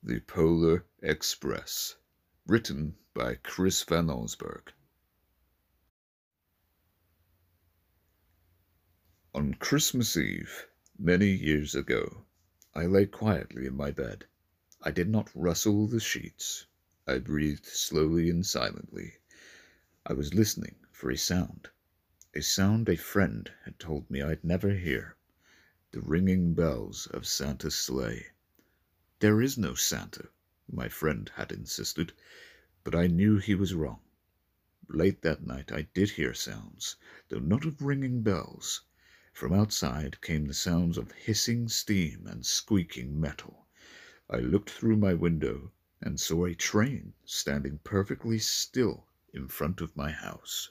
The Polar Express. Written by Chris Van Allsburg. On Christmas Eve, many years ago, I lay quietly in my bed. I did not rustle the sheets. I breathed slowly and silently. I was listening for a sound. A sound a friend had told me I'd never hear. The ringing bells of Santa's sleigh. There is no Santa, my friend had insisted, but I knew he was wrong. Late that night I did hear sounds, though not of ringing bells. From outside came the sounds of hissing steam and squeaking metal. I looked through my window and saw a train standing perfectly still in front of my house.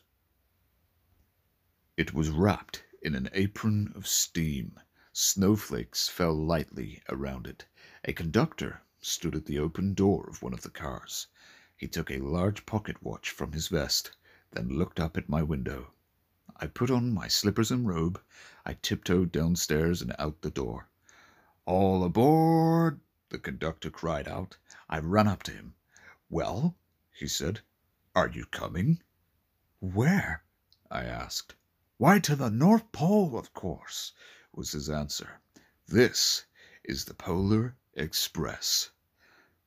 It was wrapped in an apron of steam. Snowflakes fell lightly around it. A conductor stood at the open door of one of the cars. He took a large pocket watch from his vest, then looked up at my window. I put on my slippers and robe. I tiptoed downstairs and out the door. All aboard! the conductor cried out. I ran up to him. Well, he said, are you coming? Where? I asked. Why, to the North Pole, of course, was his answer. This is the Polar Express.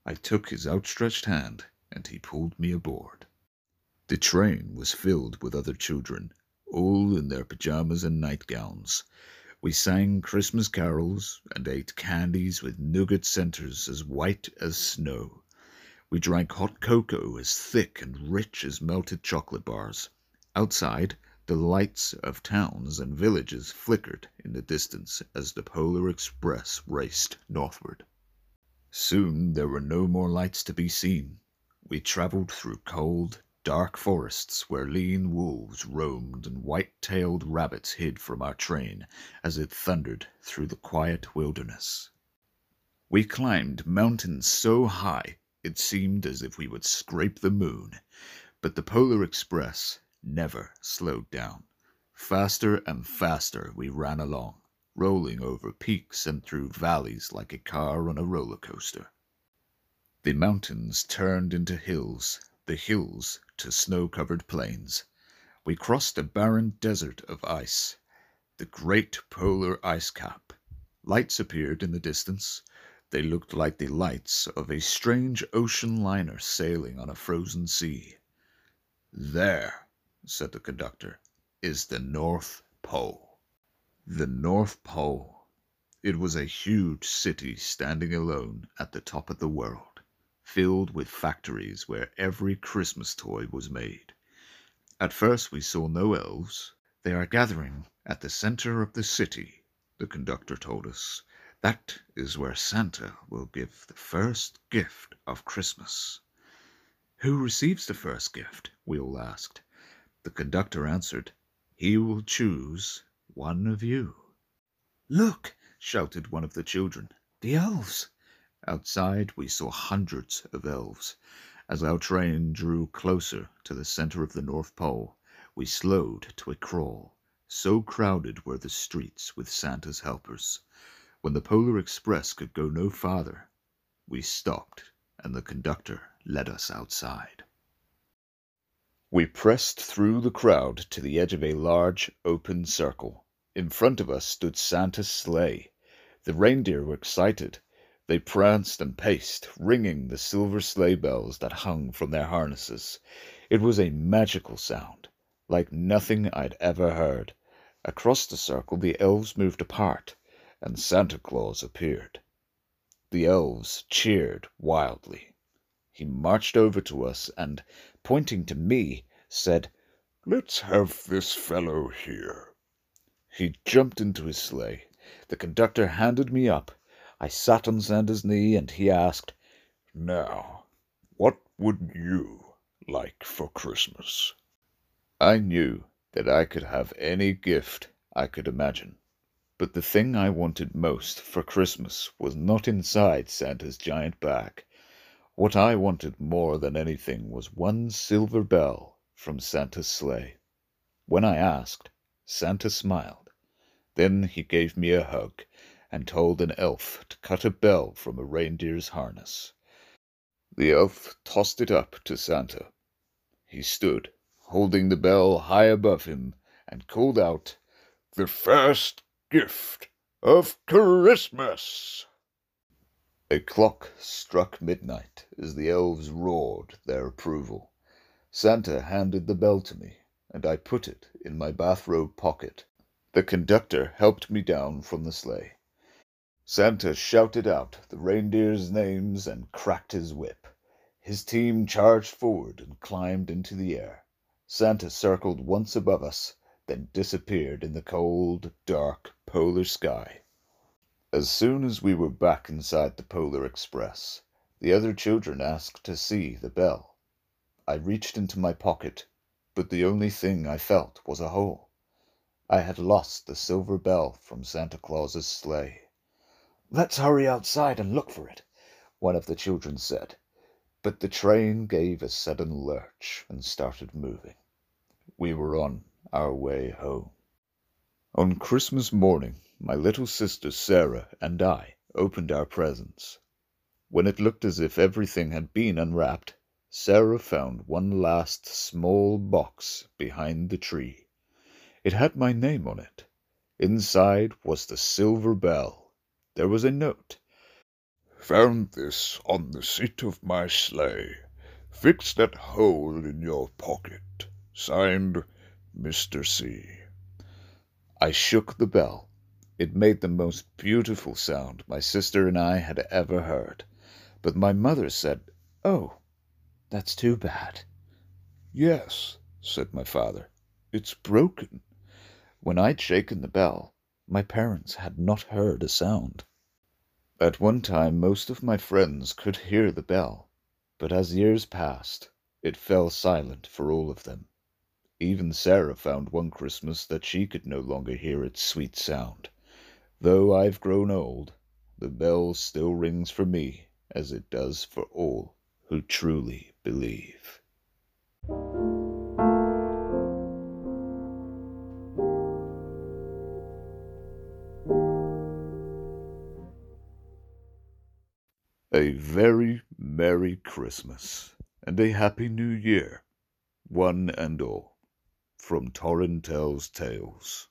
I took his outstretched hand, and he pulled me aboard. The train was filled with other children, all in their pajamas and nightgowns. We sang Christmas carols and ate candies with nougat centers as white as snow. We drank hot cocoa as thick and rich as melted chocolate bars. Outside, the lights of towns and villages flickered in the distance as the Polar Express raced northward. Soon there were no more lights to be seen. We traveled through cold, dark forests where lean wolves roamed and white-tailed rabbits hid from our train as it thundered through the quiet wilderness. We climbed mountains so high it seemed as if we would scrape the moon, but the Polar Express never slowed down. Faster and faster we ran along rolling over peaks and through valleys like a car on a roller coaster. The mountains turned into hills, the hills to snow-covered plains. We crossed a barren desert of ice, the great polar ice cap. Lights appeared in the distance. They looked like the lights of a strange ocean liner sailing on a frozen sea. There, said the conductor, is the North Pole. The North Pole. It was a huge city standing alone at the top of the world, filled with factories where every Christmas toy was made. At first we saw no elves. They are gathering at the center of the city, the conductor told us. That is where Santa will give the first gift of Christmas. Who receives the first gift? we all asked. The conductor answered, He will choose one of you. Look! shouted one of the children. The elves! Outside we saw hundreds of elves. As our train drew closer to the center of the North Pole, we slowed to a crawl. So crowded were the streets with Santa's helpers. When the Polar Express could go no farther, we stopped and the conductor led us outside. We pressed through the crowd to the edge of a large, open circle. In front of us stood Santa's sleigh. The reindeer were excited. They pranced and paced, ringing the silver sleigh bells that hung from their harnesses. It was a magical sound, like nothing I'd ever heard. Across the circle the elves moved apart, and Santa Claus appeared. The elves cheered wildly. He marched over to us and, pointing to me, said, Let's have this fellow here. He jumped into his sleigh. The conductor handed me up. I sat on Santa's knee and he asked, Now, what would you like for Christmas? I knew that I could have any gift I could imagine. But the thing I wanted most for Christmas was not inside Santa's giant bag. What I wanted more than anything was one silver bell from Santa's sleigh. When I asked, Santa smiled. Then he gave me a hug, and told an elf to cut a bell from a reindeer's harness. The elf tossed it up to Santa. He stood, holding the bell high above him, and called out, The first gift of Christmas! A clock struck midnight as the elves roared their approval. Santa handed the bell to me, and I put it in my bathrobe pocket. The conductor helped me down from the sleigh. Santa shouted out the reindeers' names and cracked his whip. His team charged forward and climbed into the air. Santa circled once above us, then disappeared in the cold, dark polar sky. As soon as we were back inside the Polar Express, the other children asked to see the bell. I reached into my pocket, but the only thing I felt was a hole. I had lost the silver bell from Santa Claus's sleigh. Let's hurry outside and look for it, one of the children said. But the train gave a sudden lurch and started moving. We were on our way home. On Christmas morning, my little sister Sarah and I opened our presents. When it looked as if everything had been unwrapped, Sarah found one last small box behind the tree. It had my name on it. Inside was the silver bell. There was a note. Found this on the seat of my sleigh. Fix that hole in your pocket. Signed, Mr. C. I shook the bell. It made the most beautiful sound my sister and I had ever heard. But my mother said, Oh, that's too bad. Yes, said my father, it's broken. When I'd shaken the bell, my parents had not heard a sound. At one time, most of my friends could hear the bell, but as years passed, it fell silent for all of them. Even Sarah found one Christmas that she could no longer hear its sweet sound. Though I've grown old, the bell still rings for me as it does for all who truly believe. A very Merry Christmas and a Happy New Year, one and all, from Torrhyn Tells Tales.